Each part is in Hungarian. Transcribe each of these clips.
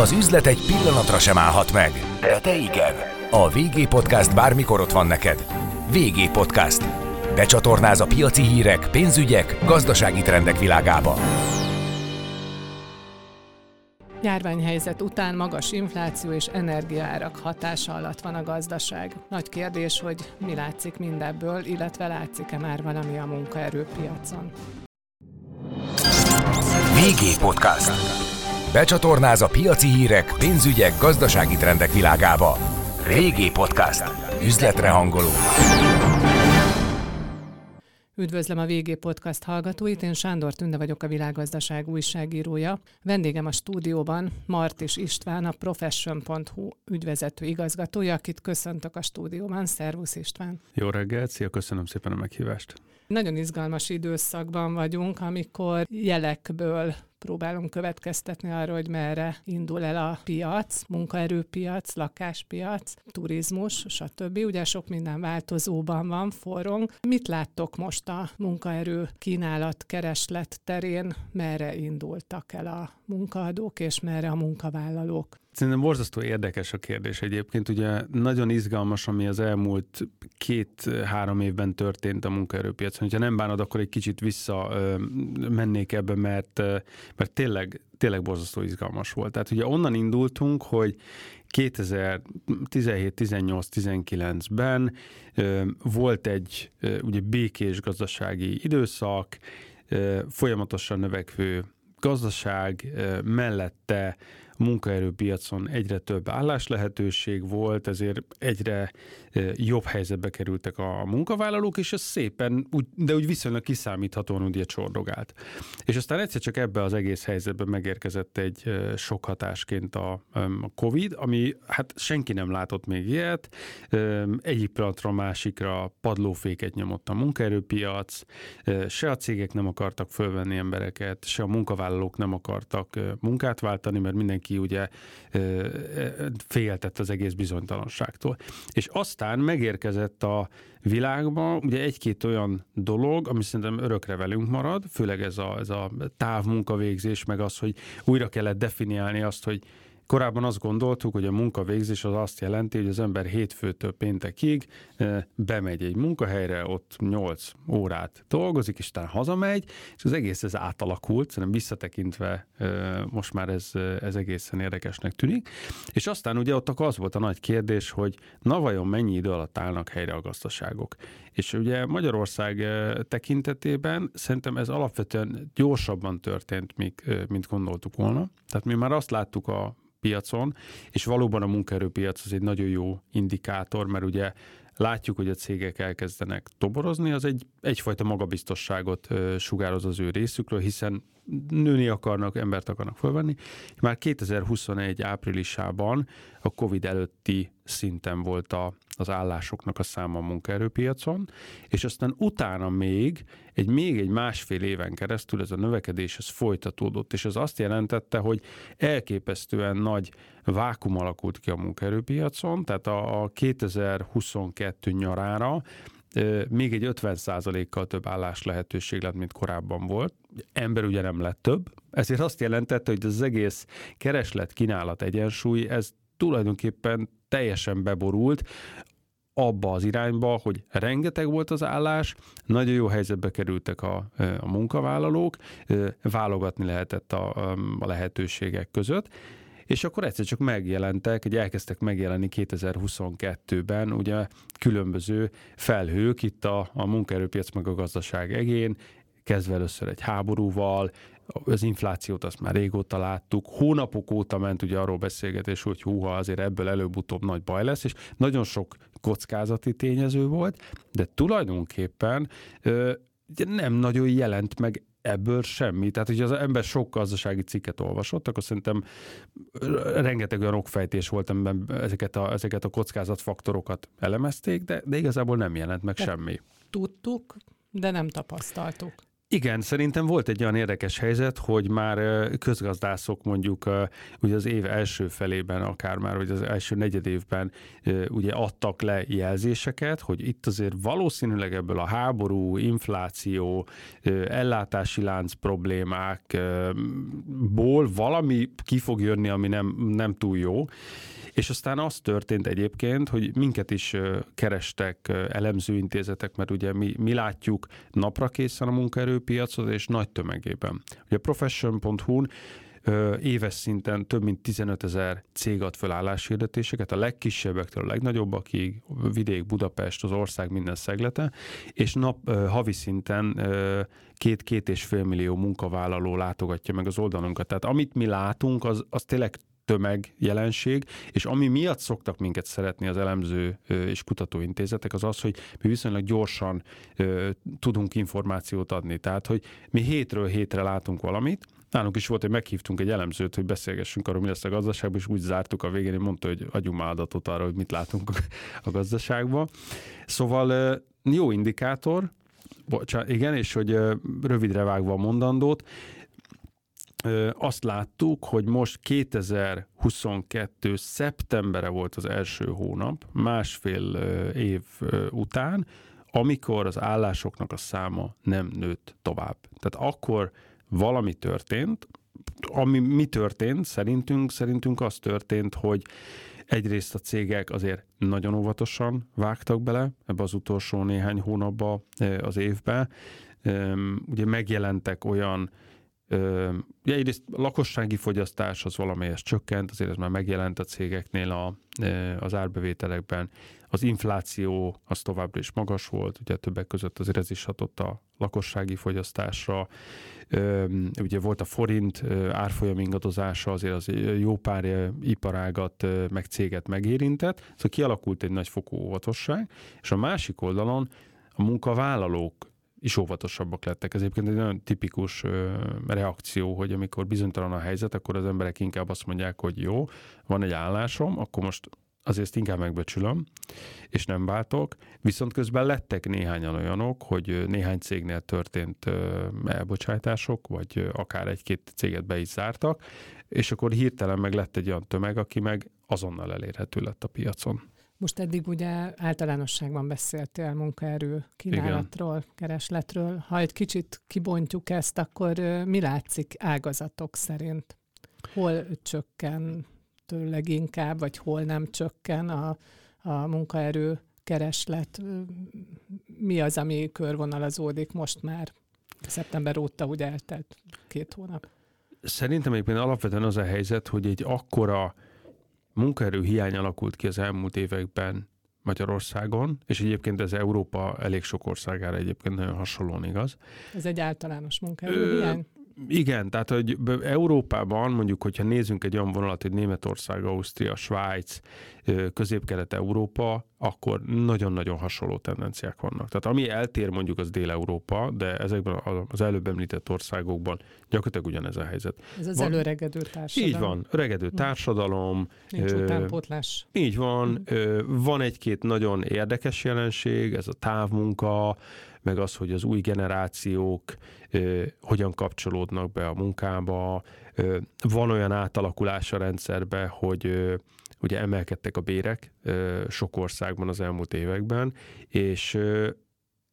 Az üzlet egy pillanatra sem állhat meg, de te igen. A VG Podcast bármikor ott van neked. VG Podcast. Becsatornáz a piaci hírek, pénzügyek, gazdasági trendek világába. Járványhelyzet után magas infláció és energiaárak hatása alatt van a gazdaság. Nagy kérdés, hogy mi látszik mindebből, illetve látszik-e már valami a munkaerőpiacon. VG Podcast. Becsatornáz a piaci hírek, pénzügyek, gazdasági trendek világába. VG Podcast. Üzletre hangoló. Üdvözlöm a VG Podcast hallgatóit, én Sándor Tünde vagyok a világgazdaság újságírója. Vendégem a stúdióban Martis István, a Profession.hu ügyvezető igazgatója, akit köszöntök a stúdióban. Szervusz István! Jó reggelt, szia, köszönöm szépen a meghívást! Nagyon izgalmas időszakban vagyunk, amikor jelekből próbálunk következtetni arra, hogy merre indul el a piac, munkaerőpiac, lakáspiac, turizmus, stb. Ugye sok minden változóban van, forrong. Mit láttok most a munkaerő kínálat, kereslet terén, merre indultak el a munkaadók, és merre a munkavállalók? Szerintem borzasztó érdekes a kérdés egyébként. Ugye nagyon izgalmas, ami az elmúlt két-három évben történt a munkaerőpiacon. Ha nem bánod, akkor egy kicsit vissza mennék ebbe, mert, mert tényleg, tényleg borzasztó izgalmas volt. Tehát ugye onnan indultunk, hogy 2017, 18, 19-ben volt egy ugye békés gazdasági időszak, folyamatosan növekvő gazdaság, mellette munkaerőpiacon egyre több álláslehetőség volt, ezért egyre jobb helyzetbe kerültek a munkavállalók, és ez szépen, de úgy viszonylag kiszámíthatóan ugye csordogált. És aztán egyszer csak ebbe az egész helyzetbe megérkezett egy sok hatásként a, COVID, ami hát senki nem látott még ilyet, egyik pillanatra másikra padlóféket nyomott a munkaerőpiac, se a cégek nem akartak fölvenni embereket, se a munkavállalók nem akartak munkát váltani, mert mindenki ugye féltett az egész bizonytalanságtól. És aztán megérkezett a világba ugye egy-két olyan dolog, ami szerintem örökre velünk marad, főleg ez a, ez a távmunkavégzés, meg az, hogy újra kellett definiálni azt, hogy Korábban azt gondoltuk, hogy a munkavégzés az azt jelenti, hogy az ember hétfőtől péntekig bemegy egy munkahelyre, ott 8 órát dolgozik, és utána hazamegy, és az egész ez átalakult, szerintem visszatekintve most már ez, ez egészen érdekesnek tűnik. És aztán ugye ott az volt a nagy kérdés, hogy na vajon mennyi idő alatt állnak helyre a gazdaságok. És ugye Magyarország tekintetében szerintem ez alapvetően gyorsabban történt, mint gondoltuk volna. Tehát mi már azt láttuk a piacon, és valóban a munkaerőpiac az egy nagyon jó indikátor, mert ugye látjuk, hogy a cégek elkezdenek toborozni, az egy, egyfajta magabiztosságot sugároz az ő részükről, hiszen nőni akarnak, embert akarnak fölvenni. Már 2021 áprilisában a COVID előtti szinten volt a, az állásoknak a száma a munkaerőpiacon, és aztán utána még egy még egy másfél éven keresztül ez a növekedés ez folytatódott, és ez azt jelentette, hogy elképesztően nagy vákum alakult ki a munkaerőpiacon, tehát a, a 2022 nyarára még egy 50%-kal több állás lehetőség lett, mint korábban volt. Ember ugye nem lett több, ezért azt jelentette, hogy az egész kereslet-kínálat egyensúly, ez tulajdonképpen teljesen beborult, abba az irányba, hogy rengeteg volt az állás, nagyon jó helyzetbe kerültek a, a munkavállalók, válogatni lehetett a, a lehetőségek között, és akkor egyszer csak megjelentek, hogy elkezdtek megjelenni 2022-ben ugye különböző felhők itt a, a munkaerőpiac meg a gazdaság egén, kezdve először egy háborúval, az inflációt azt már régóta láttuk, hónapok óta ment ugye arról beszélgetés, hogy húha, azért ebből előbb-utóbb nagy baj lesz, és nagyon sok kockázati tényező volt, de tulajdonképpen ö, nem nagyon jelent meg ebből semmi. Tehát, hogy az ember sok gazdasági cikket olvasott, akkor szerintem rengeteg olyan okfejtés volt, amiben ezeket a, ezeket a kockázatfaktorokat elemezték, de, de igazából nem jelent meg de semmi. Tudtuk, de nem tapasztaltuk. Igen, szerintem volt egy olyan érdekes helyzet, hogy már közgazdászok mondjuk ugye az év első felében, akár már vagy az első negyed évben ugye adtak le jelzéseket, hogy itt azért valószínűleg ebből a háború, infláció, ellátási lánc problémákból valami ki fog jönni, ami nem, nem túl jó. És aztán az történt egyébként, hogy minket is kerestek elemzőintézetek, mert ugye mi, mi látjuk napra készen a munkaerőpiacot, és nagy tömegében. Ugye a profession.hu-n éves szinten több mint 15 ezer cég ad föl álláshirdetéseket, a legkisebbektől a legnagyobbakig, vidék, Budapest, az ország minden szeglete, és nap, havi szinten két-két és fél millió munkavállaló látogatja meg az oldalunkat. Tehát amit mi látunk, az, az tényleg tömegjelenség, és ami miatt szoktak minket szeretni az elemző és kutatóintézetek, az az, hogy mi viszonylag gyorsan tudunk információt adni. Tehát, hogy mi hétről hétre látunk valamit, Nálunk is volt, hogy meghívtunk egy elemzőt, hogy beszélgessünk arról, mi lesz a gazdaságban, és úgy zártuk a végén, hogy mondta, hogy adjunk már adatot arra, hogy mit látunk a gazdaságban. Szóval jó indikátor, bocsánat, igen, és hogy rövidre vágva a mondandót, azt láttuk, hogy most 2022. szeptembere volt az első hónap, másfél év után, amikor az állásoknak a száma nem nőtt tovább. Tehát akkor valami történt, ami mi történt, szerintünk, szerintünk az történt, hogy egyrészt a cégek azért nagyon óvatosan vágtak bele ebbe az utolsó néhány hónapba az évbe. Ugye megjelentek olyan Ugye egyrészt a lakossági fogyasztás az valamelyest csökkent, azért ez már megjelent a cégeknél a, az árbevételekben. Az infláció az továbbra is magas volt, ugye többek között azért ez is hatott a lakossági fogyasztásra. Ugye volt a forint árfolyam ingadozása, azért az jó pár iparágat, meg céget megérintett, szóval kialakult egy nagyfokú óvatosság, és a másik oldalon a munkavállalók is óvatosabbak lettek. Ez egyébként egy nagyon tipikus ö, reakció, hogy amikor bizonytalan a helyzet, akkor az emberek inkább azt mondják, hogy jó, van egy állásom, akkor most azért ezt inkább megbecsülöm, és nem váltok. Viszont közben lettek néhányan olyanok, hogy néhány cégnél történt elbocsátások, vagy akár egy-két céget be is zártak, és akkor hirtelen meg lett egy olyan tömeg, aki meg azonnal elérhető lett a piacon. Most eddig ugye általánosságban beszéltél munkaerő kínálatról, Igen. keresletről. Ha egy kicsit kibontjuk ezt, akkor mi látszik ágazatok szerint? Hol csökken leginkább, vagy hol nem csökken a, a munkaerő kereslet? Mi az, ami körvonalazódik most már? Szeptember óta ugye eltelt két hónap. Szerintem egyébként alapvetően az a helyzet, hogy egy akkora munkaerő hiány alakult ki az elmúlt években Magyarországon, és egyébként ez Európa elég sok országára egyébként nagyon hasonlóan igaz. Ez egy általános munkaerő hiány? Igen, tehát hogy Európában mondjuk, hogyha nézzünk egy olyan vonalat, hogy Németország, Ausztria, Svájc, Közép-Kelet-Európa, akkor nagyon-nagyon hasonló tendenciák vannak. Tehát ami eltér mondjuk az Dél-Európa, de ezekben az előbb említett országokban gyakorlatilag ugyanez a helyzet. Ez az van, előregedő társadalom. Így van, öregedő hm. társadalom. Nincs ö, utánpótlás. Így van, hm. ö, van egy-két nagyon érdekes jelenség, ez a távmunka, meg az, hogy az új generációk hogyan kapcsolódnak be a munkába. Van olyan átalakulás a rendszerbe, hogy ugye emelkedtek a bérek sok országban az elmúlt években, és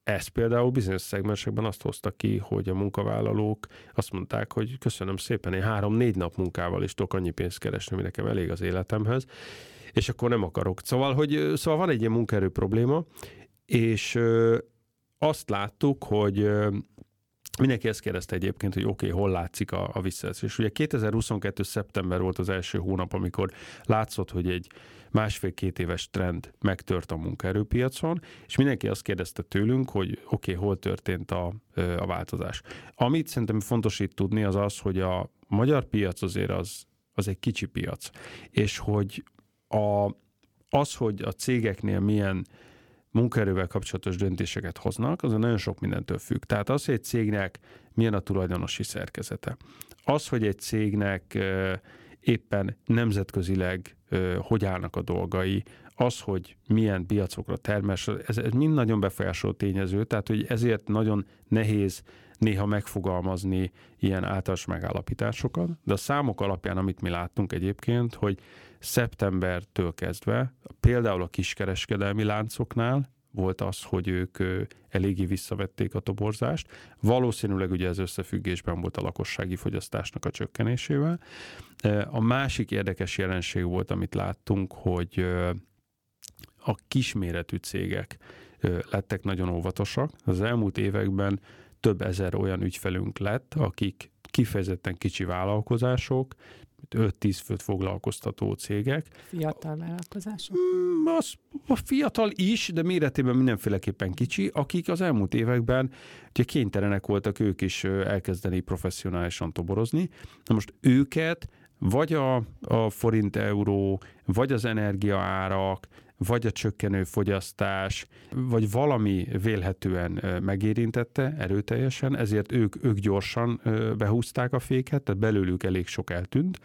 ez például bizonyos szegmensekben azt hozta ki, hogy a munkavállalók azt mondták, hogy köszönöm szépen, én három-négy nap munkával is tudok annyi pénzt keresni, ami nekem elég az életemhez, és akkor nem akarok. Szóval, hogy, szóval van egy ilyen munkaerő probléma, és azt láttuk, hogy Mindenki ezt kérdezte egyébként, hogy oké, okay, hol látszik a, a visszaesés. Ugye 2022. szeptember volt az első hónap, amikor látszott, hogy egy másfél-két éves trend megtört a munkaerőpiacon, és mindenki azt kérdezte tőlünk, hogy oké, okay, hol történt a, a változás. Amit szerintem fontos itt tudni, az az, hogy a magyar piac azért az, az egy kicsi piac, és hogy a, az, hogy a cégeknél milyen munkaerővel kapcsolatos döntéseket hoznak, az nagyon sok mindentől függ. Tehát az, hogy egy cégnek milyen a tulajdonosi szerkezete. Az, hogy egy cégnek éppen nemzetközileg hogy állnak a dolgai, az, hogy milyen piacokra termes, ez, ez mind nagyon befolyásoló tényező, tehát hogy ezért nagyon nehéz néha megfogalmazni ilyen általános megállapításokat, de a számok alapján, amit mi láttunk egyébként, hogy szeptembertől kezdve, például a kiskereskedelmi láncoknál volt az, hogy ők eléggé visszavették a toborzást. Valószínűleg ugye ez összefüggésben volt a lakossági fogyasztásnak a csökkenésével. A másik érdekes jelenség volt, amit láttunk, hogy a kisméretű cégek lettek nagyon óvatosak. Az elmúlt években több ezer olyan ügyfelünk lett, akik kifejezetten kicsi vállalkozások, 5-10 főt foglalkoztató cégek. Fiatal vállalkozások? Mm, az, a fiatal is, de méretében mindenféleképpen kicsi, akik az elmúlt években ugye kénytelenek voltak ők is elkezdeni professzionálisan toborozni. Na most őket vagy a, a forint-euró, vagy az energiaárak, vagy a csökkenő fogyasztás, vagy valami vélhetően megérintette erőteljesen, ezért ők, ők gyorsan behúzták a féket, tehát belőlük elég sok eltűnt.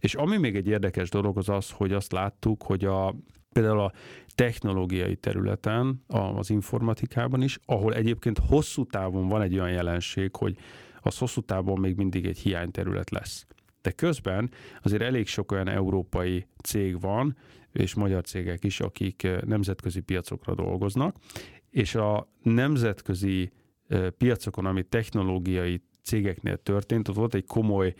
És ami még egy érdekes dolog az az, hogy azt láttuk, hogy a például a technológiai területen, az informatikában is, ahol egyébként hosszú távon van egy olyan jelenség, hogy az hosszú távon még mindig egy hiányterület lesz. De közben azért elég sok olyan európai cég van, és magyar cégek is, akik nemzetközi piacokra dolgoznak, és a nemzetközi piacokon, ami technológiai cégeknél történt, ott volt egy komoly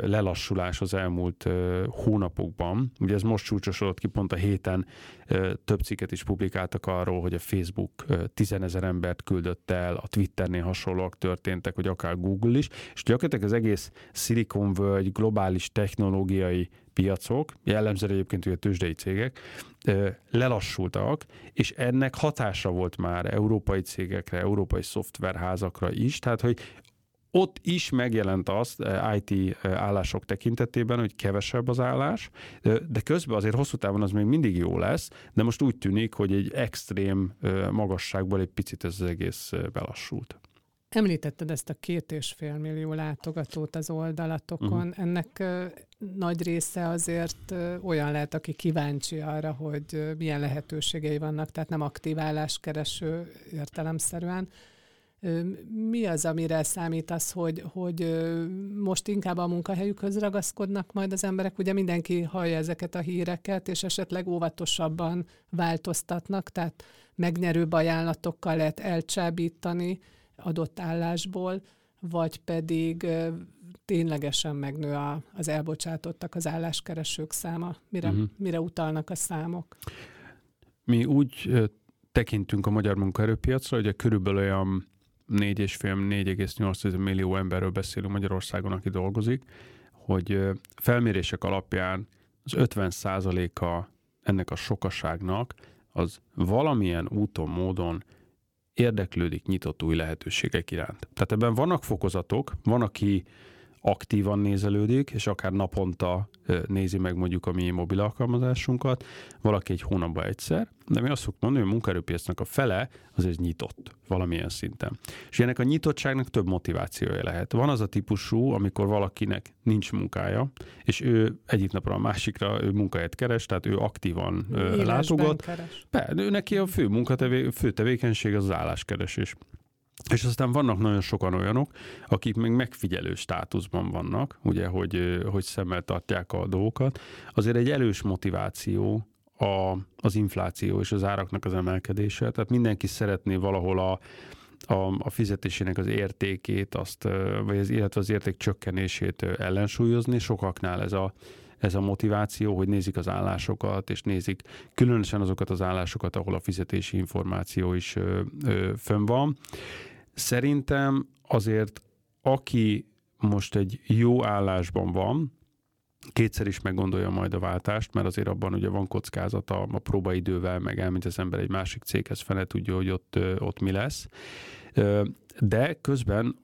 lelassulás az elmúlt hónapokban. Ugye ez most csúcsosodott ki, pont a héten több cikket is publikáltak arról, hogy a Facebook tizenezer embert küldött el, a Twitternél hasonlóak történtek, hogy akár Google is, és gyakorlatilag az egész Silicon Valley globális technológiai piacok, jellemzően egyébként ugye tőzsdei cégek, lelassultak, és ennek hatása volt már európai cégekre, európai szoftverházakra is, tehát hogy ott is megjelent az eh, IT eh, állások tekintetében, hogy kevesebb az állás, de közben azért hosszú távon az még mindig jó lesz, de most úgy tűnik, hogy egy extrém eh, magasságból egy picit ez az egész belassult. Említetted ezt a két és fél millió látogatót az oldalatokon. Uh-huh. Ennek nagy része azért olyan lehet, aki kíváncsi arra, hogy milyen lehetőségei vannak, tehát nem aktív álláskereső értelemszerűen, mi az, amire számítasz, hogy, hogy most inkább a munkahelyükhöz ragaszkodnak majd az emberek? Ugye mindenki hallja ezeket a híreket, és esetleg óvatosabban változtatnak, tehát megnyerőbb ajánlatokkal lehet elcsábítani adott állásból, vagy pedig ténylegesen megnő a, az elbocsátottak, az álláskeresők száma? Mire, uh-huh. mire utalnak a számok? Mi úgy tekintünk a magyar munkaerőpiacra, hogy a körülbelül olyan 4,5-4,8 millió emberről beszélünk Magyarországon, aki dolgozik, hogy felmérések alapján az 50 a ennek a sokaságnak az valamilyen úton, módon érdeklődik nyitott új lehetőségek iránt. Tehát ebben vannak fokozatok, van, aki aktívan nézelődik, és akár naponta nézi meg mondjuk a mi mobil alkalmazásunkat, valaki egy hónapban egyszer, de mi azt szoktuk mondani, hogy a munkaerőpiacnak a fele azért nyitott valamilyen szinten. És ennek a nyitottságnak több motivációja lehet. Van az a típusú, amikor valakinek nincs munkája, és ő egyik napra a másikra ő munkahelyet keres, tehát ő aktívan Élesben látogat. Keres. Be, ő neki a fő munkatevé, fő tevékenység az, az álláskeresés. És aztán vannak nagyon sokan olyanok, akik még megfigyelő státuszban vannak, ugye, hogy, hogy szemmel tartják a dolgokat. Azért egy elős motiváció a, az infláció és az áraknak az emelkedése. Tehát mindenki szeretné valahol a, a, a fizetésének az értékét, azt, vagy az, illetve az érték csökkenését ellensúlyozni. Sokaknál ez a, ez a motiváció, hogy nézik az állásokat, és nézik különösen azokat az állásokat, ahol a fizetési információ is ö, ö, fönn van. Szerintem azért, aki most egy jó állásban van, kétszer is meggondolja majd a váltást, mert azért abban ugye van kockázata a próbaidővel, meg elmegy az ember egy másik céghez, fene tudja, hogy ott, ott mi lesz. De közben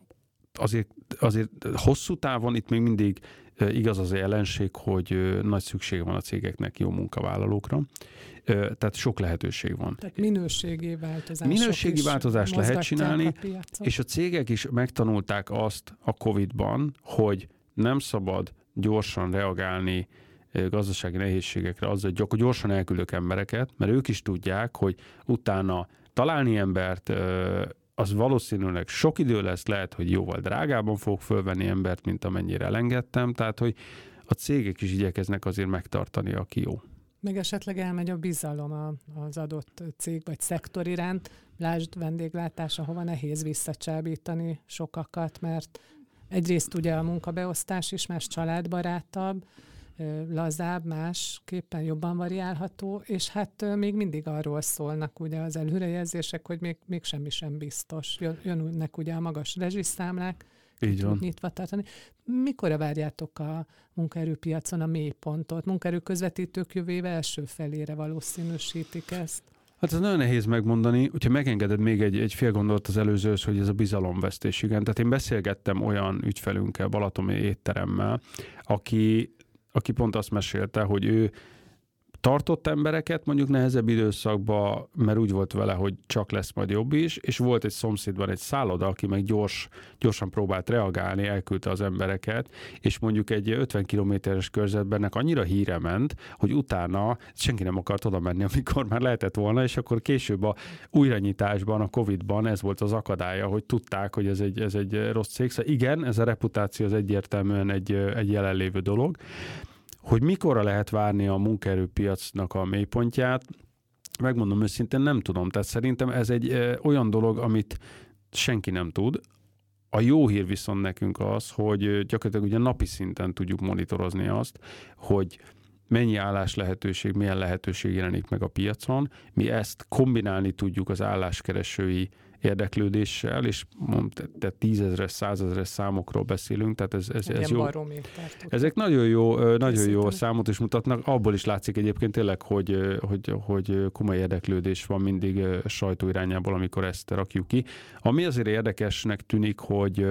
azért, azért hosszú távon itt még mindig igaz az a jelenség, hogy nagy szükség van a cégeknek jó munkavállalókra, tehát sok lehetőség van. Tehát minőségi változás. Minőségi változást lehet csinálni, a és a cégek is megtanulták azt a COVID-ban, hogy nem szabad gyorsan reagálni gazdasági nehézségekre azzal, hogy gyorsan elküldök embereket, mert ők is tudják, hogy utána találni embert, az valószínűleg sok idő lesz, lehet, hogy jóval drágában fog fölvenni embert, mint amennyire elengedtem, tehát hogy a cégek is igyekeznek azért megtartani, aki jó. Meg esetleg elmegy a bizalom az adott cég vagy szektor iránt. Lásd vendéglátás, ahova nehéz visszacsábítani sokakat, mert egyrészt ugye a munkabeosztás is más családbarátabb, lazább, másképpen jobban variálható, és hát még mindig arról szólnak ugye az előrejelzések, hogy még, még semmi sem biztos. Jön, jönnek ugye a magas rezsiszámlák, így van. nyitva tartani. Mikor várjátok a munkaerőpiacon a mélypontot? Munkaerő közvetítők jövő éve első felére valószínűsítik ezt? Hát ez nagyon nehéz megmondani, hogyha megengeded még egy, egy fél gondolat az előzőhöz, hogy ez a bizalomvesztés, igen. Tehát én beszélgettem olyan ügyfelünkkel, Balatomi étteremmel, aki, aki pont azt mesélte, hogy ő tartott embereket mondjuk nehezebb időszakban, mert úgy volt vele, hogy csak lesz majd jobb is, és volt egy szomszédban egy szálloda, aki meg gyors, gyorsan próbált reagálni, elküldte az embereket, és mondjuk egy 50 kilométeres körzetben annyira híre ment, hogy utána senki nem akart oda menni, amikor már lehetett volna, és akkor később a újranyitásban, a Covid-ban ez volt az akadálya, hogy tudták, hogy ez egy, ez egy rossz cég. Szóval igen, ez a reputáció az egyértelműen egy, egy jelenlévő dolog, hogy mikorra lehet várni a munkaerőpiacnak a mélypontját, megmondom őszintén, nem tudom. Tehát szerintem ez egy ö, olyan dolog, amit senki nem tud. A jó hír viszont nekünk az, hogy gyakorlatilag ugye napi szinten tudjuk monitorozni azt, hogy mennyi állás lehetőség, milyen lehetőség jelenik meg a piacon. Mi ezt kombinálni tudjuk az álláskeresői érdeklődéssel, és te tízezres, százezres számokról beszélünk, tehát ez, ez, ez jó. Ezek nagyon jó, nagyon jó számot is mutatnak, abból is látszik egyébként tényleg, hogy, hogy, hogy komoly érdeklődés van mindig sajtó irányából, amikor ezt rakjuk ki. Ami azért érdekesnek tűnik, hogy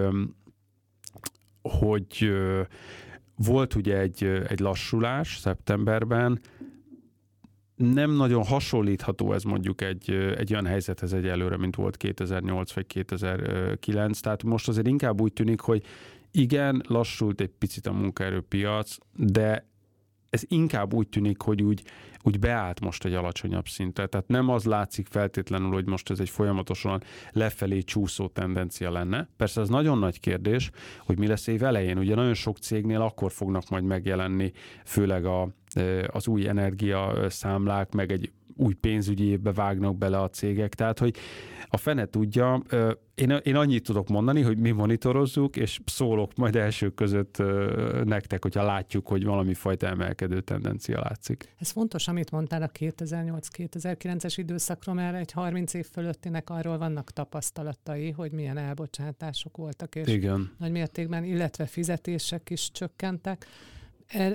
hogy volt ugye egy, egy lassulás szeptemberben, nem nagyon hasonlítható ez mondjuk egy, egy olyan helyzethez egyelőre, mint volt 2008 vagy 2009. Tehát most azért inkább úgy tűnik, hogy igen, lassult egy picit a munkaerőpiac, de ez inkább úgy tűnik, hogy úgy, úgy beállt most egy alacsonyabb szintre. Tehát nem az látszik feltétlenül, hogy most ez egy folyamatosan lefelé csúszó tendencia lenne. Persze ez nagyon nagy kérdés, hogy mi lesz év elején. Ugye nagyon sok cégnél akkor fognak majd megjelenni, főleg a, az új energia számlák, meg egy új pénzügyi évbe vágnak bele a cégek. Tehát, hogy a fene tudja, én, én annyit tudok mondani, hogy mi monitorozzuk, és szólok majd elsők között nektek, hogyha látjuk, hogy valami fajta emelkedő tendencia látszik. Ez fontos, amit mondtál a 2008-2009-es időszakról, mert egy 30 év fölöttinek arról vannak tapasztalatai, hogy milyen elbocsátások voltak, és Igen. nagy mértékben, illetve fizetések is csökkentek.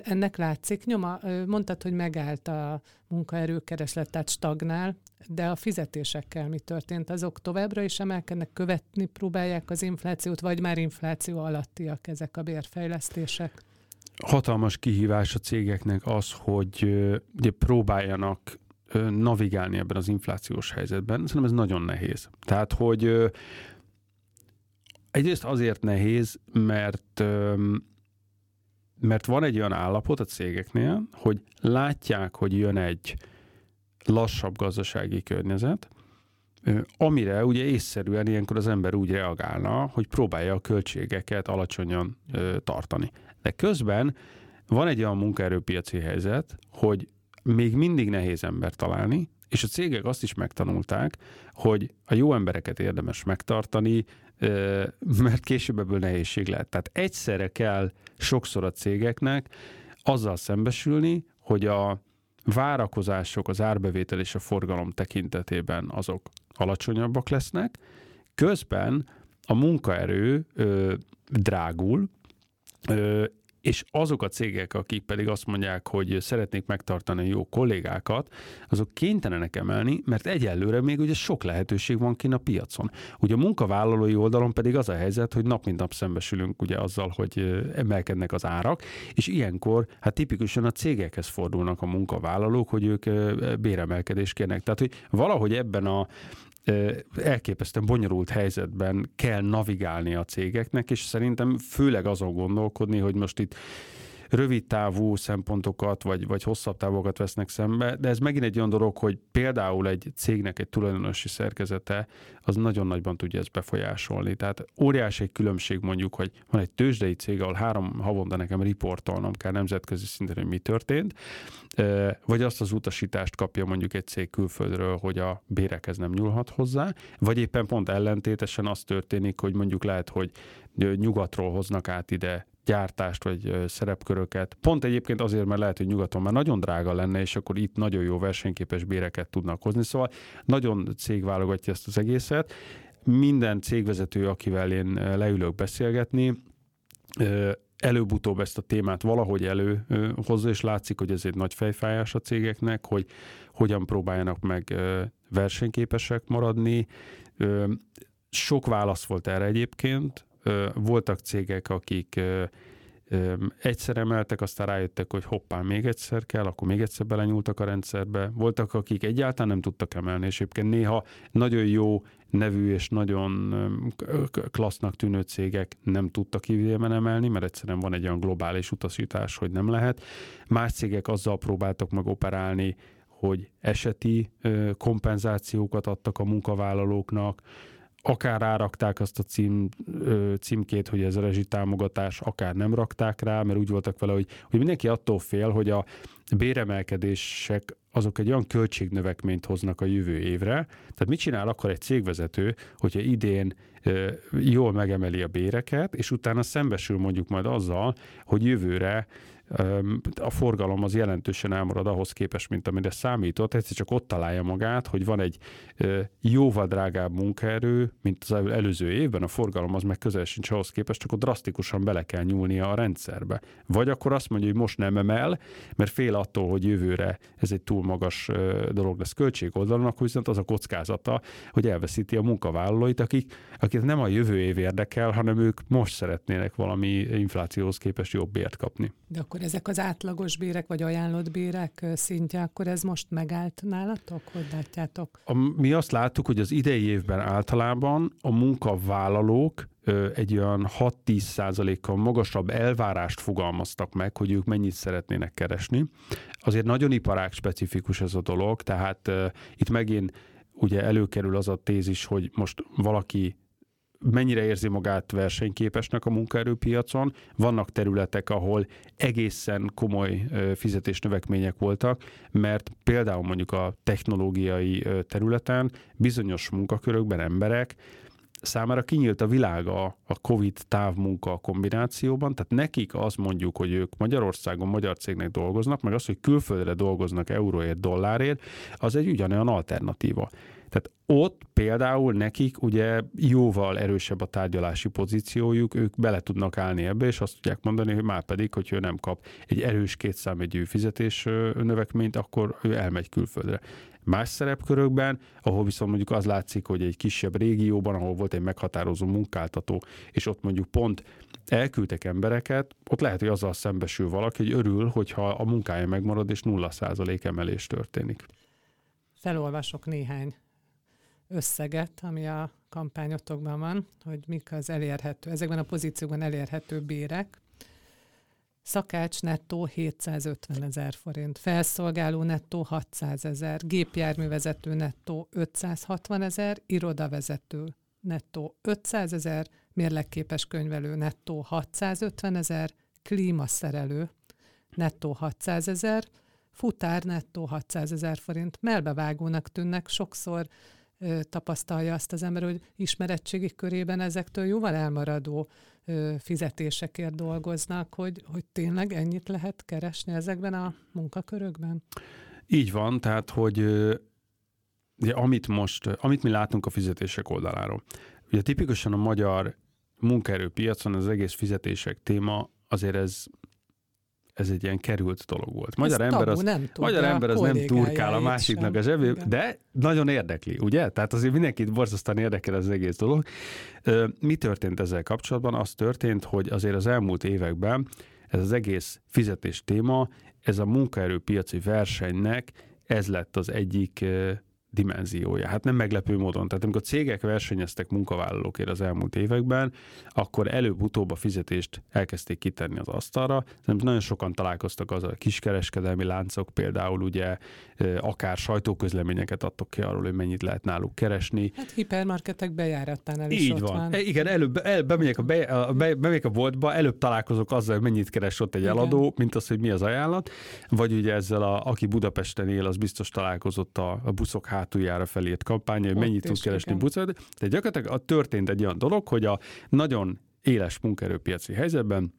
Ennek látszik nyoma? Mondtad, hogy megállt a munkaerőkereslet, tehát stagnál, de a fizetésekkel mi történt? Azok továbbra is emelkednek, követni próbálják az inflációt, vagy már infláció alattiak ezek a bérfejlesztések? Hatalmas kihívás a cégeknek az, hogy ugye próbáljanak navigálni ebben az inflációs helyzetben. Szerintem ez nagyon nehéz. Tehát, hogy egyrészt azért nehéz, mert mert van egy olyan állapot a cégeknél, hogy látják, hogy jön egy lassabb gazdasági környezet, amire ugye észszerűen ilyenkor az ember úgy reagálna, hogy próbálja a költségeket alacsonyan tartani. De közben van egy olyan munkaerőpiaci helyzet, hogy még mindig nehéz ember találni, és a cégek azt is megtanulták, hogy a jó embereket érdemes megtartani, mert később ebből nehézség lehet. Tehát egyszerre kell sokszor a cégeknek azzal szembesülni, hogy a várakozások, az árbevétel és a forgalom tekintetében azok alacsonyabbak lesznek, közben a munkaerő ö, drágul, ö, és azok a cégek, akik pedig azt mondják, hogy szeretnék megtartani jó kollégákat, azok kénytelenek emelni, mert egyelőre még ugye sok lehetőség van kint a piacon. Ugye a munkavállalói oldalon pedig az a helyzet, hogy nap mint nap szembesülünk ugye azzal, hogy emelkednek az árak, és ilyenkor hát tipikusan a cégekhez fordulnak a munkavállalók, hogy ők béremelkedést kérnek. Tehát, hogy valahogy ebben a elképesztően bonyolult helyzetben kell navigálni a cégeknek, és szerintem főleg azon gondolkodni, hogy most itt rövid távú szempontokat, vagy, vagy hosszabb távokat vesznek szembe, de ez megint egy olyan dolog, hogy például egy cégnek egy tulajdonosi szerkezete az nagyon nagyban tudja ezt befolyásolni. Tehát óriási egy különbség mondjuk, hogy van egy tőzsdei cég, ahol három havonta nekem riportolnom kell nemzetközi szinten, hogy mi történt, vagy azt az utasítást kapja mondjuk egy cég külföldről, hogy a bérekhez nem nyúlhat hozzá, vagy éppen pont ellentétesen az történik, hogy mondjuk lehet, hogy nyugatról hoznak át ide gyártást vagy szerepköröket. Pont egyébként azért, mert lehet, hogy nyugaton már nagyon drága lenne, és akkor itt nagyon jó versenyképes béreket tudnak hozni. Szóval nagyon cég válogatja ezt az egészet. Minden cégvezető, akivel én leülök beszélgetni, előbb-utóbb ezt a témát valahogy előhozza, és látszik, hogy ez egy nagy fejfájás a cégeknek, hogy hogyan próbáljanak meg versenyképesek maradni. Sok válasz volt erre egyébként. Voltak cégek, akik egyszer emeltek, aztán rájöttek, hogy hoppá, még egyszer kell, akkor még egyszer belenyúltak a rendszerbe. Voltak, akik egyáltalán nem tudtak emelni, és egyébként néha nagyon jó nevű és nagyon klassznak tűnő cégek nem tudtak idében emelni, mert egyszerűen van egy olyan globális utasítás, hogy nem lehet. Más cégek azzal próbáltak meg operálni, hogy eseti kompenzációkat adtak a munkavállalóknak, akár rárakták azt a cím, címkét, hogy ez a rezsitámogatás, akár nem rakták rá, mert úgy voltak vele, hogy, hogy mindenki attól fél, hogy a béremelkedések azok egy olyan költségnövekményt hoznak a jövő évre. Tehát mit csinál akkor egy cégvezető, hogyha idén jól megemeli a béreket, és utána szembesül mondjuk majd azzal, hogy jövőre a forgalom az jelentősen elmarad ahhoz képest, mint amire számított, egyszer csak ott találja magát, hogy van egy jóval drágább munkaerő, mint az előző évben, a forgalom az meg közel sincs ahhoz képest, akkor drasztikusan bele kell nyúlnia a rendszerbe. Vagy akkor azt mondja, hogy most nem emel, mert fél attól, hogy jövőre ez egy túl magas dolog lesz költség oldalon, akkor viszont az a kockázata, hogy elveszíti a munkavállalóit, akik, akik nem a jövő év érdekel, hanem ők most szeretnének valami inflációhoz képest jobb bért kapni. De akkor akkor ezek az átlagos bérek, vagy ajánlott bérek szintje, akkor ez most megállt nálatok? Hogy látjátok? A, mi azt láttuk, hogy az idei évben általában a munkavállalók egy olyan 6-10 százalékkal magasabb elvárást fogalmaztak meg, hogy ők mennyit szeretnének keresni. Azért nagyon iparág specifikus ez a dolog, tehát itt megint ugye előkerül az a tézis, hogy most valaki mennyire érzi magát versenyképesnek a munkaerőpiacon. Vannak területek, ahol egészen komoly fizetésnövekmények voltak, mert például mondjuk a technológiai területen bizonyos munkakörökben emberek számára kinyílt a világa a COVID távmunka kombinációban, tehát nekik az mondjuk, hogy ők Magyarországon magyar cégnek dolgoznak, meg az, hogy külföldre dolgoznak euróért, dollárért, az egy ugyanolyan alternatíva. Tehát ott például nekik ugye jóval erősebb a tárgyalási pozíciójuk, ők bele tudnak állni ebbe, és azt tudják mondani, hogy már pedig, hogy ő nem kap egy erős kétszámegyű fizetés növekményt, akkor ő elmegy külföldre. Más szerepkörökben, ahol viszont mondjuk az látszik, hogy egy kisebb régióban, ahol volt egy meghatározó munkáltató, és ott mondjuk pont elküldtek embereket, ott lehet, hogy azzal szembesül valaki, hogy örül, hogyha a munkája megmarad, és 0% emelés történik. Felolvasok néhány összeget, ami a kampányotokban van, hogy mik az elérhető, ezekben a pozíciókban elérhető bérek. Szakács nettó 750 ezer forint, felszolgáló nettó 600 ezer, gépjárművezető nettó 560 ezer, irodavezető nettó 500 ezer, mérlegképes könyvelő nettó 650 ezer, klímaszerelő nettó 600 ezer, futár nettó 600 ezer forint. Melbevágónak tűnnek, sokszor tapasztalja azt az ember, hogy ismerettségi körében ezektől jóval elmaradó fizetésekért dolgoznak, hogy, hogy tényleg ennyit lehet keresni ezekben a munkakörökben? Így van, tehát, hogy ugye, amit most, amit mi látunk a fizetések oldaláról. Ugye tipikusan a magyar munkaerőpiacon az egész fizetések téma azért ez ez egy ilyen került dolog volt. Magyar ez ember az, nem magyar ember az nem turkál a másiknak a zsebé, de nagyon érdekli, ugye? Tehát azért mindenkit borzasztóan érdekel az egész dolog. Mi történt ezzel kapcsolatban? Az történt, hogy azért az elmúlt években ez az egész fizetés téma, ez a munkaerőpiaci versenynek ez lett az egyik dimenziója. Hát nem meglepő módon. Tehát amikor cégek versenyeztek munkavállalókért az elmúlt években, akkor előbb-utóbb a fizetést elkezdték kitenni az asztalra. Szerintem nagyon sokan találkoztak az a kiskereskedelmi láncok például ugye akár sajtóközleményeket adtok ki arról, hogy mennyit lehet náluk keresni. Hát hipermarketek bejáratánál is Így ott van. van. E, igen, előbb el, bemegyek, a, be, a, be, bemegyek a boltba, előbb találkozok azzal, hogy mennyit keres ott egy Igen. eladó, mint az, hogy mi az ajánlat. Vagy ugye ezzel, a, aki Budapesten él, az biztos találkozott a, a buszok hátuljára felírt kampánya, hogy mennyit tud keresni buszot. De gyakorlatilag történt egy olyan dolog, hogy a nagyon éles munkaerőpiaci helyzetben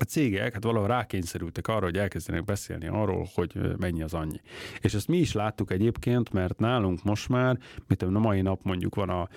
a cégek hát valahol rákényszerültek arra, hogy elkezdenek beszélni arról, hogy mennyi az annyi. És ezt mi is láttuk egyébként, mert nálunk most már, mit a mai nap mondjuk van a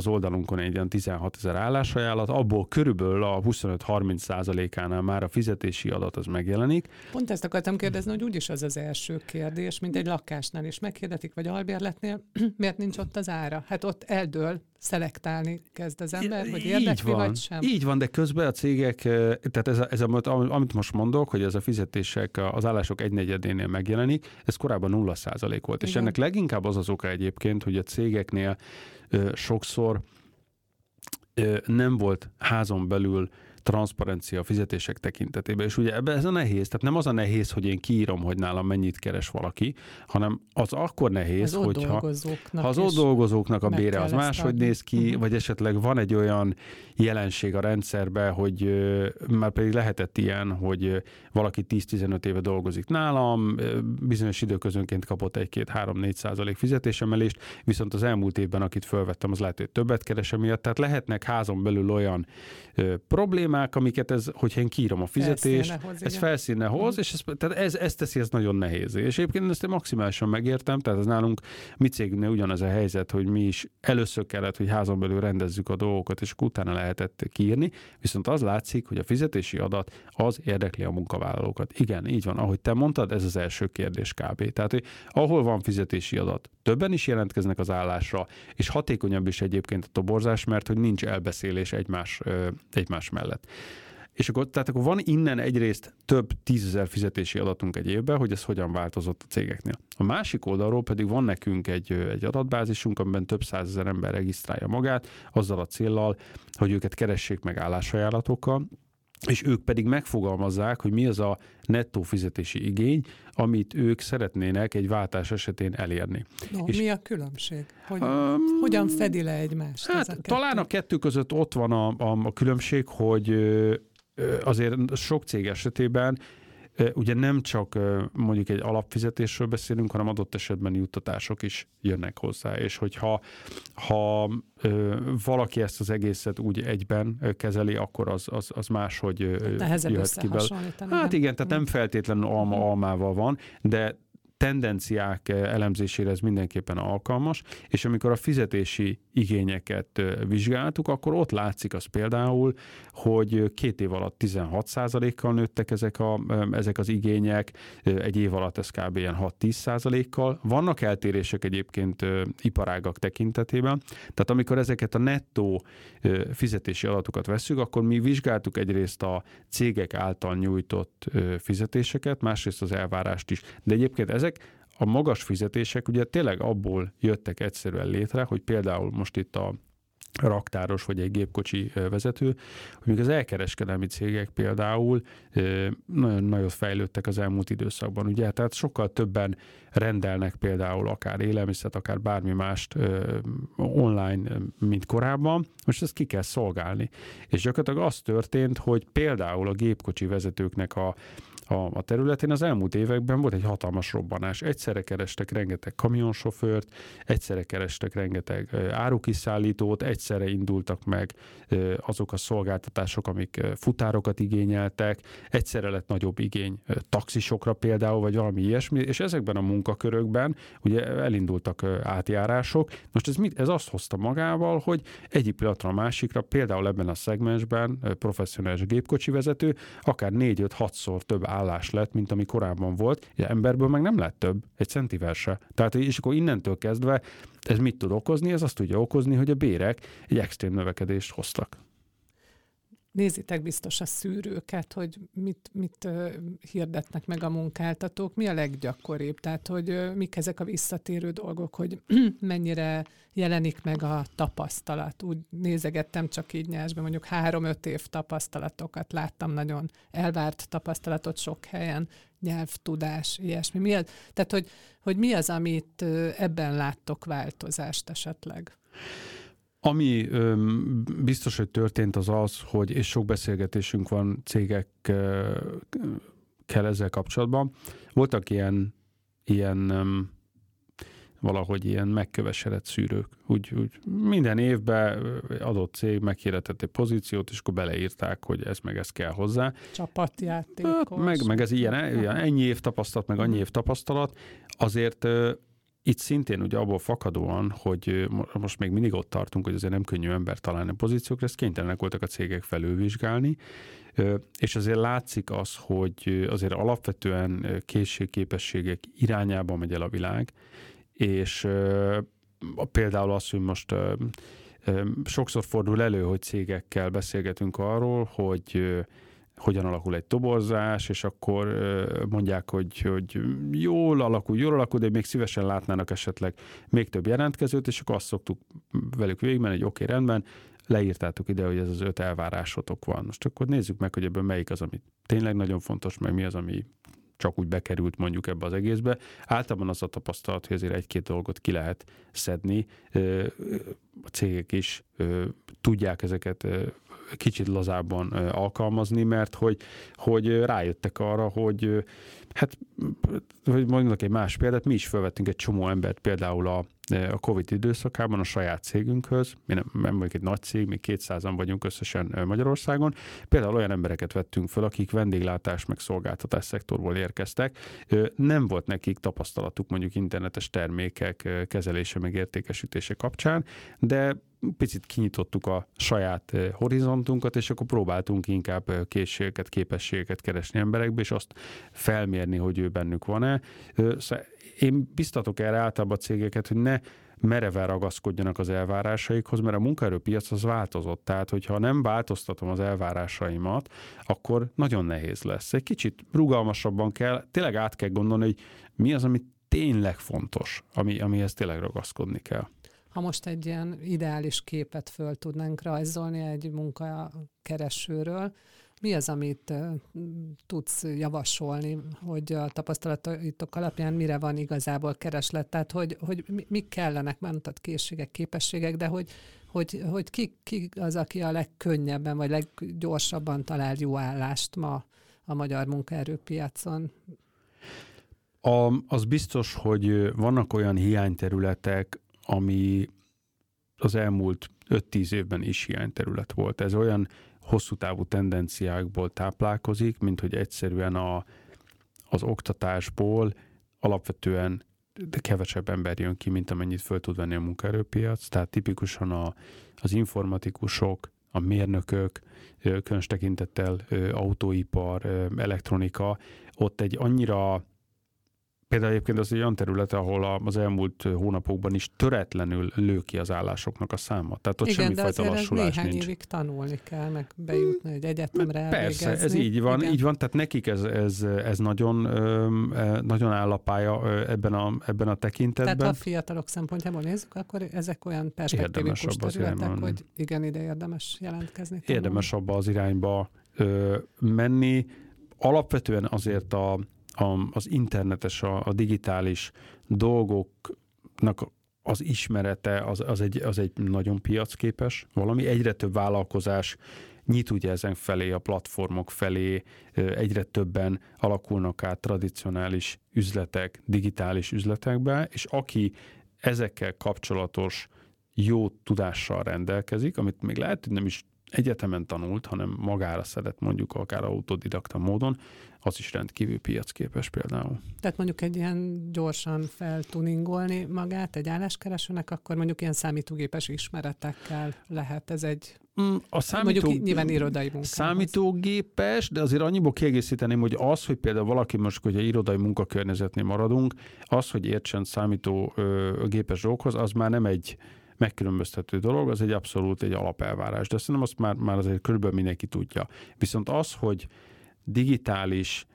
az oldalunkon egy ilyen 16 ezer állásajánlat, abból körülbelül a 25-30 százalékánál már a fizetési adat az megjelenik. Pont ezt akartam kérdezni, hogy úgyis az az első kérdés, mint egy lakásnál is meghirdetik, vagy albérletnél, miért nincs ott az ára? Hát ott eldől, szelektálni kezd az ember, hogy érdekli, van, vagy sem. Így van, de közben a cégek, eh, tehát ez, a, ez a, amit most mondok, hogy ez a fizetések az állások egynegyedénél megjelenik, ez korábban 0 százalék volt. Igen. És ennek leginkább az az oka egyébként, hogy a cégeknél sokszor nem volt házon belül transzparencia a fizetések tekintetében. És ugye ebben ez a nehéz, tehát nem az a nehéz, hogy én kiírom, hogy nálam mennyit keres valaki, hanem az akkor nehéz, az hogyha ha az ott dolgozóknak a bére az máshogy néz ki, uh-huh. vagy esetleg van egy olyan jelenség a rendszerben, hogy már pedig lehetett ilyen, hogy valaki 10-15 éve dolgozik nálam, bizonyos időközönként kapott egy-két-három-négy százalék fizetésemelést, viszont az elmúlt évben, akit fölvettem, az lehet, hogy többet keresem miatt. Tehát lehetnek házon belül olyan problémák, amiket ez, hogyha én kírom a fizetést, hoz, ez felszínne hoz, és ez, tehát ez, ez teszi ez nagyon nehéz. És egyébként ezt én maximálisan megértem, tehát ez nálunk mi cégnél ugyanaz a helyzet, hogy mi is először kellett, hogy házon belül rendezzük a dolgokat, és utána lehetett kiírni, viszont az látszik, hogy a fizetési adat az érdekli a munkavállalókat. Igen, így van, ahogy te mondtad, ez az első kérdés kb. Tehát, hogy ahol van fizetési adat, többen is jelentkeznek az állásra, és hatékonyabb is egyébként a toborzás, mert hogy nincs elbeszélés egymás, egymás mellett. És akkor, tehát akkor van innen egyrészt több tízezer fizetési adatunk egy évben, hogy ez hogyan változott a cégeknél. A másik oldalról pedig van nekünk egy, egy adatbázisunk, amiben több százezer ember regisztrálja magát, azzal a céllal, hogy őket keressék meg állásajánlatokkal, és ők pedig megfogalmazzák, hogy mi az a nettó fizetési igény, amit ők szeretnének egy váltás esetén elérni. No, és mi a különbség? Hogy, um, hogyan fedi le egymást? Hát a talán a kettő között ott van a, a, a különbség, hogy azért sok cég esetében ugye nem csak mondjuk egy alapfizetésről beszélünk, hanem adott esetben juttatások is jönnek hozzá, és hogyha ha valaki ezt az egészet úgy egyben kezeli, akkor az, az, az máshogy Nehezebb jöhet ki Hát igen, tehát nem feltétlenül alma almával van, de tendenciák elemzésére ez mindenképpen alkalmas, és amikor a fizetési igényeket vizsgáltuk, akkor ott látszik az például, hogy két év alatt 16%-kal nőttek ezek, a, ezek az igények, egy év alatt ez kb. 6-10%-kal. Vannak eltérések egyébként iparágak tekintetében, tehát amikor ezeket a nettó fizetési adatokat veszük, akkor mi vizsgáltuk egyrészt a cégek által nyújtott fizetéseket, másrészt az elvárást is. De egyébként ezek a magas fizetések ugye tényleg abból jöttek egyszerűen létre, hogy például most itt a raktáros vagy egy gépkocsi vezető, hogy az elkereskedelmi cégek például nagyon nagyot fejlődtek az elmúlt időszakban, ugye, tehát sokkal többen rendelnek például akár élelmiszert, akár bármi mást online, mint korábban, most ezt ki kell szolgálni. És gyakorlatilag az történt, hogy például a gépkocsi vezetőknek a a, a területén. Az elmúlt években volt egy hatalmas robbanás. Egyszerre kerestek rengeteg kamionsofőrt, egyszerre kerestek rengeteg árukiszállítót, egyszerre indultak meg azok a szolgáltatások, amik futárokat igényeltek, egyszerre lett nagyobb igény taxisokra például, vagy valami ilyesmi, és ezekben a munkakörökben ugye elindultak átjárások. Most ez, mit, ez azt hozta magával, hogy egyik pillanatra a másikra, például ebben a szegmensben professzionális gépkocsi vezető akár 4-5-6-szor több állás lett, mint ami korábban volt. Ugye emberből meg nem lett több, egy centivel se. Tehát, és akkor innentől kezdve ez mit tud okozni? Ez azt tudja okozni, hogy a bérek egy extrém növekedést hoztak. Nézitek biztos a szűrőket, hogy mit, mit hirdetnek meg a munkáltatók, mi a leggyakoribb, tehát hogy mik ezek a visszatérő dolgok, hogy mennyire jelenik meg a tapasztalat. Úgy nézegettem csak így nyásban, mondjuk három-öt év tapasztalatokat láttam, nagyon elvárt tapasztalatot sok helyen, nyelvtudás, ilyesmi. Mi az, tehát, hogy, hogy mi az, amit ebben láttok változást esetleg? Ami öm, biztos, hogy történt az az, hogy, és sok beszélgetésünk van cégekkel ezzel kapcsolatban, voltak ilyen, ilyen öm, valahogy ilyen megkövesedett szűrők. Úgy, úgy minden évben adott cég meghirdetett egy pozíciót, és akkor beleírták, hogy ez meg ez kell hozzá. Csapatjátékos. Hát, meg, meg ez ilyen, ilyen, ennyi év tapasztalat, meg annyi év tapasztalat. Azért itt szintén ugye abból fakadóan, hogy most még mindig ott tartunk, hogy azért nem könnyű ember találni a pozíciókra, ezt kénytelenek voltak a cégek felülvizsgálni, és azért látszik az, hogy azért alapvetően készségképességek irányába megy el a világ, és például az, hogy most sokszor fordul elő, hogy cégekkel beszélgetünk arról, hogy hogyan alakul egy toborzás, és akkor mondják, hogy, hogy jól alakul, jól alakul, de még szívesen látnának esetleg még több jelentkezőt, és akkor azt szoktuk velük végigmenni, hogy oké, okay, rendben, leírtátok ide, hogy ez az öt elvárásotok van. Most akkor nézzük meg, hogy ebből melyik az, ami tényleg nagyon fontos, meg mi az, ami csak úgy bekerült mondjuk ebbe az egészbe. Általában az a tapasztalat, hogy azért egy-két dolgot ki lehet szedni. A cégek is tudják ezeket kicsit lazábban alkalmazni, mert hogy, hogy rájöttek arra, hogy hát, hogy mondjuk egy más példát, mi is felvettünk egy csomó embert például a, a Covid időszakában a saját cégünkhöz, mi nem, nem vagyunk egy nagy cég, mi 200-an vagyunk összesen Magyarországon, például olyan embereket vettünk fel, akik vendéglátás meg szolgáltatás szektorból érkeztek, nem volt nekik tapasztalatuk mondjuk internetes termékek kezelése meg értékesítése kapcsán, de picit kinyitottuk a saját horizontunkat, és akkor próbáltunk inkább készségeket, képességeket keresni emberekbe, és azt felmérni, hogy ő bennük van-e. Szóval én biztatok erre általában a cégeket, hogy ne mereven ragaszkodjanak az elvárásaikhoz, mert a munkaerőpiac az változott. Tehát, hogyha nem változtatom az elvárásaimat, akkor nagyon nehéz lesz. Egy kicsit rugalmasabban kell, tényleg át kell gondolni, hogy mi az, ami tényleg fontos, ami, amihez tényleg ragaszkodni kell. Ha most egy ilyen ideális képet föl tudnánk rajzolni egy munkakeresőről, mi az, amit tudsz javasolni, hogy a tapasztalatotok alapján mire van igazából kereslet? Tehát, hogy, hogy mi kellenek, mondtad készségek, képességek, de hogy, hogy, hogy ki, ki az, aki a legkönnyebben vagy leggyorsabban talál jó állást ma a magyar munkaerőpiacon? A, az biztos, hogy vannak olyan hiányterületek, ami az elmúlt 5-10 évben is hiányterület volt. Ez olyan hosszú távú tendenciákból táplálkozik, mint hogy egyszerűen a, az oktatásból alapvetően de kevesebb ember jön ki, mint amennyit föl tud venni a munkaerőpiac. Tehát tipikusan a, az informatikusok, a mérnökök, különös tekintettel autóipar, elektronika, ott egy annyira Például egyébként az egy olyan terület, ahol az elmúlt hónapokban is töretlenül lő ki az állásoknak a száma. Tehát ott Igen, semmifajta lassulás néhány nincs. évig tanulni kell, meg bejutni egy egyetemre Persze, elvégezni. ez így van, Igen. így van, tehát nekik ez, ez, ez nagyon, nagyon áll a pálya ebben a, ebben a tekintetben. Tehát ha a fiatalok szempontjából nézzük, akkor ezek olyan perspektívikus területek, hogy igen, ide érdemes jelentkezni. Tanulni. Érdemes abba az irányba ö, menni. Alapvetően azért a a, az internetes, a, a digitális dolgoknak az ismerete az, az, egy, az egy nagyon piacképes valami. Egyre több vállalkozás nyit ugye ezen felé, a platformok felé, egyre többen alakulnak át tradicionális üzletek, digitális üzletekbe, és aki ezekkel kapcsolatos jó tudással rendelkezik, amit még lehet, hogy nem is egyetemen tanult, hanem magára szedett mondjuk akár autodidakta módon, az is rendkívül piacképes például. Tehát mondjuk egy ilyen gyorsan feltuningolni magát egy álláskeresőnek, akkor mondjuk ilyen számítógépes ismeretekkel lehet ez egy mm, a számító... Mondjuk nyilván irodai munkához. Számítógépes, de azért annyiból kiegészíteném, hogy az, hogy például valaki most, hogyha irodai munkakörnyezetnél maradunk, az, hogy értsen számítógépes dolgokhoz, az már nem egy megkülönböztető dolog, az egy abszolút egy alapelvárás, de szerintem azt már, már azért körülbelül mindenki tudja. Viszont az, hogy digitális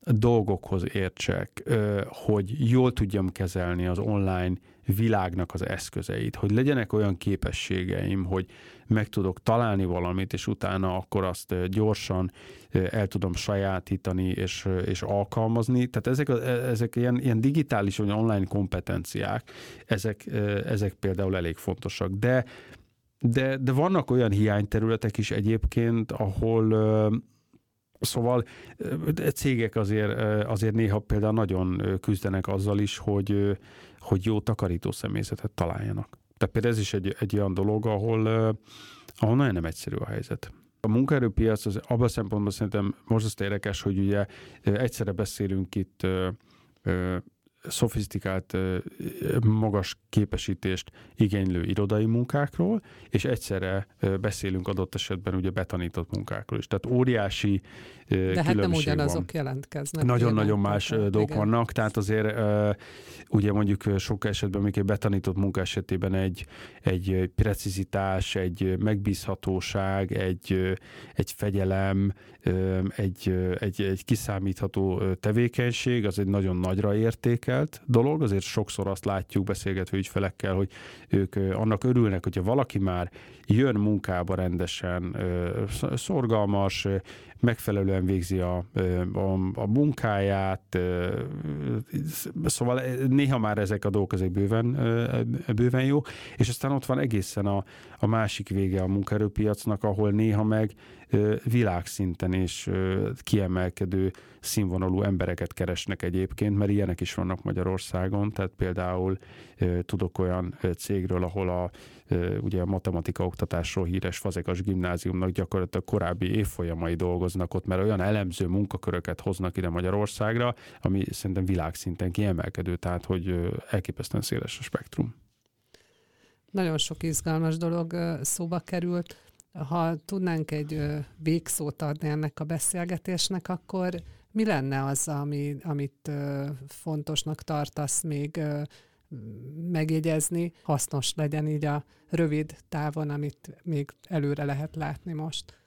dolgokhoz értsek, hogy jól tudjam kezelni az online világnak az eszközeit, hogy legyenek olyan képességeim, hogy meg tudok találni valamit, és utána akkor azt gyorsan el tudom sajátítani és, és alkalmazni. Tehát ezek, ezek ilyen, ilyen digitális vagy online kompetenciák, ezek, ezek például elég fontosak. De de, de vannak olyan hiányterületek is egyébként, ahol Szóval cégek azért, azért néha például nagyon küzdenek azzal is, hogy, hogy jó takarító személyzetet találjanak. Tehát például ez is egy, egy olyan dolog, ahol, ahol nagyon nem egyszerű a helyzet. A munkaerőpiac az abban a szempontból szerintem most azt érdekes, hogy ugye egyszerre beszélünk itt szofisztikált, magas képesítést igénylő irodai munkákról, és egyszerre beszélünk adott esetben ugye betanított munkákról is. Tehát óriási De hát nem ugyanazok van. jelentkeznek. Nagyon-nagyon más dolgok igen. vannak, tehát azért ugye mondjuk sok esetben, egy betanított munka esetében egy, egy precizitás, egy megbízhatóság, egy, egy fegyelem, egy, egy, egy kiszámítható tevékenység, az egy nagyon nagyra értékelt dolog, azért sokszor azt látjuk beszélgetve ügyfelekkel, hogy ők annak örülnek, hogyha valaki már jön munkába rendesen, szorgalmas, megfelelően végzi a, a, a munkáját, szóval néha már ezek a dolgok ezek bőven, bőven jó, és aztán ott van egészen a, a másik vége a munkaerőpiacnak, ahol néha meg világszinten és kiemelkedő színvonalú embereket keresnek egyébként, mert ilyenek is vannak Magyarországon, tehát például tudok olyan cégről, ahol a, ugye a matematika oktatásról híres Fazekas gimnáziumnak gyakorlatilag korábbi évfolyamai dolgoznak ott, mert olyan elemző munkaköröket hoznak ide Magyarországra, ami szerintem világszinten kiemelkedő, tehát hogy elképesztően széles a spektrum. Nagyon sok izgalmas dolog szóba került. Ha tudnánk egy végszót adni ennek a beszélgetésnek, akkor mi lenne az, ami, amit fontosnak tartasz még megjegyezni, hasznos legyen így a rövid távon, amit még előre lehet látni most?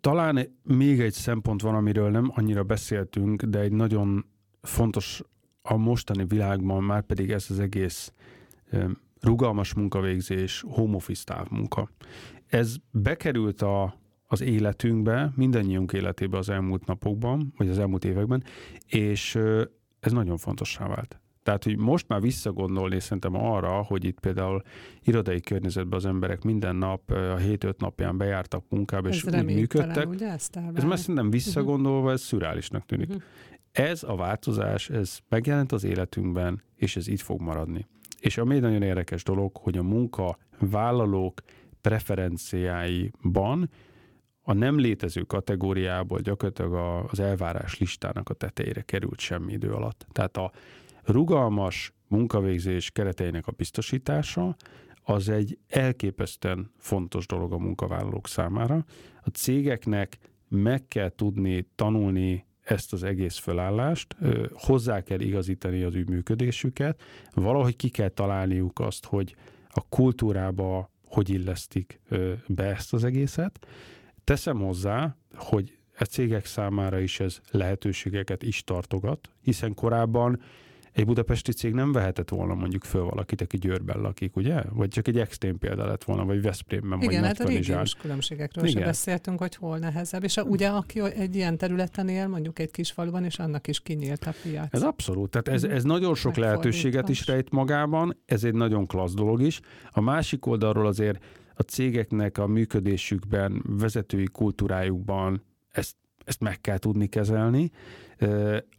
Talán még egy szempont van, amiről nem annyira beszéltünk, de egy nagyon fontos a mostani világban már pedig ez az egész rugalmas munkavégzés, home office távmunka. Ez bekerült a, az életünkbe, mindannyiunk életébe az elmúlt napokban, vagy az elmúlt években, és ez nagyon fontossá vált. Tehát, hogy most már visszagondolni szerintem arra, hogy itt például irodai környezetben az emberek minden nap, a hét-öt napján bejártak munkába, ez és úgy működtek. Ugye, ez már szerintem visszagondolva, ez szürálisnak tűnik. Uh-huh. Ez a változás, ez megjelent az életünkben, és ez itt fog maradni. És ami nagyon érdekes dolog, hogy a munka vállalók preferenciáiban a nem létező kategóriából gyakorlatilag az elvárás listának a tetejére került semmi idő alatt. Tehát a rugalmas munkavégzés kereteinek a biztosítása az egy elképesztően fontos dolog a munkavállalók számára. A cégeknek meg kell tudni tanulni ezt az egész fölállást, hozzá kell igazítani az ügyműködésüket, valahogy ki kell találniuk azt, hogy a kultúrába hogy illesztik be ezt az egészet. Teszem hozzá, hogy a cégek számára is ez lehetőségeket is tartogat, hiszen korábban egy budapesti cég nem vehetett volna mondjuk föl valakit, aki Győrben lakik, ugye? Vagy csak egy extrém példa lett volna, vagy Veszprémben, Igen, vagy hát a régiós különbségekről Igen. beszéltünk, hogy hol nehezebb. És a, ugye, aki egy ilyen területen él, mondjuk egy kis faluban, és annak is kinyílt a piac. Ez abszolút. Tehát ez, ez nagyon sok lehetőséget is rejt magában, ez egy nagyon klassz dolog is. A másik oldalról azért a cégeknek a működésükben, vezetői kultúrájukban ezt ezt meg kell tudni kezelni.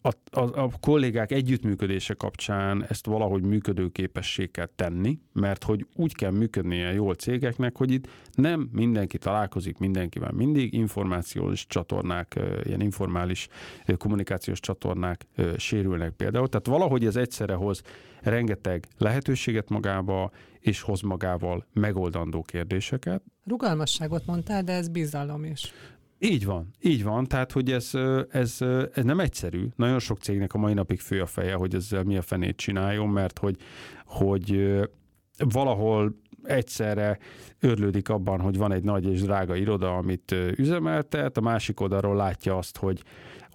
A, a, a kollégák együttműködése kapcsán ezt valahogy működőképessé kell tenni, mert hogy úgy kell működnie jól cégeknek, hogy itt nem mindenki találkozik mindenkivel mindig, információs csatornák, ilyen informális kommunikációs csatornák sérülnek például. Tehát valahogy ez egyszerre hoz rengeteg lehetőséget magába, és hoz magával megoldandó kérdéseket. Rugalmasságot mondtál, de ez bizalom is. Így van, így van, tehát hogy ez, ez, ez nem egyszerű. Nagyon sok cégnek a mai napig fő a feje, hogy ezzel mi a fenét csináljon, mert hogy, hogy valahol egyszerre örlődik abban, hogy van egy nagy és drága iroda, amit üzemeltet, a másik oldalról látja azt, hogy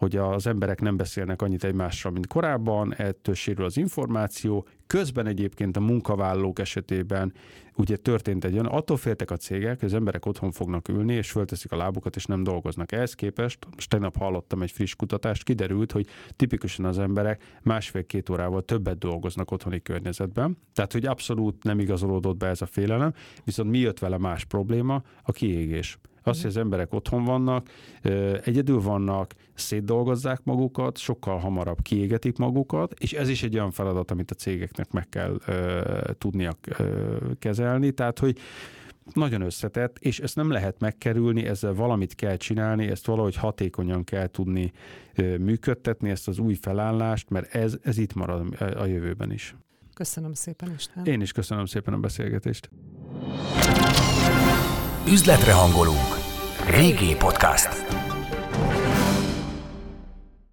hogy az emberek nem beszélnek annyit egymással, mint korábban, ettől sérül az információ. Közben egyébként a munkavállalók esetében ugye történt egy olyan, attól féltek a cégek, hogy az emberek otthon fognak ülni, és fölteszik a lábukat, és nem dolgoznak. Ehhez képest, most tegnap hallottam egy friss kutatást, kiderült, hogy tipikusan az emberek másfél-két órával többet dolgoznak otthoni környezetben. Tehát, hogy abszolút nem igazolódott be ez a félelem, viszont mi jött vele más probléma? A kiégés. Az, hogy az emberek otthon vannak, egyedül vannak, szétdolgozzák magukat, sokkal hamarabb kiégetik magukat, és ez is egy olyan feladat, amit a cégeknek meg kell tudnia kezelni. Tehát, hogy nagyon összetett, és ezt nem lehet megkerülni, ezzel valamit kell csinálni, ezt valahogy hatékonyan kell tudni működtetni, ezt az új felállást, mert ez, ez itt marad a jövőben is. Köszönöm szépen, Isten. Én is köszönöm szépen a beszélgetést. Üzletre hangolunk. VG Podcast.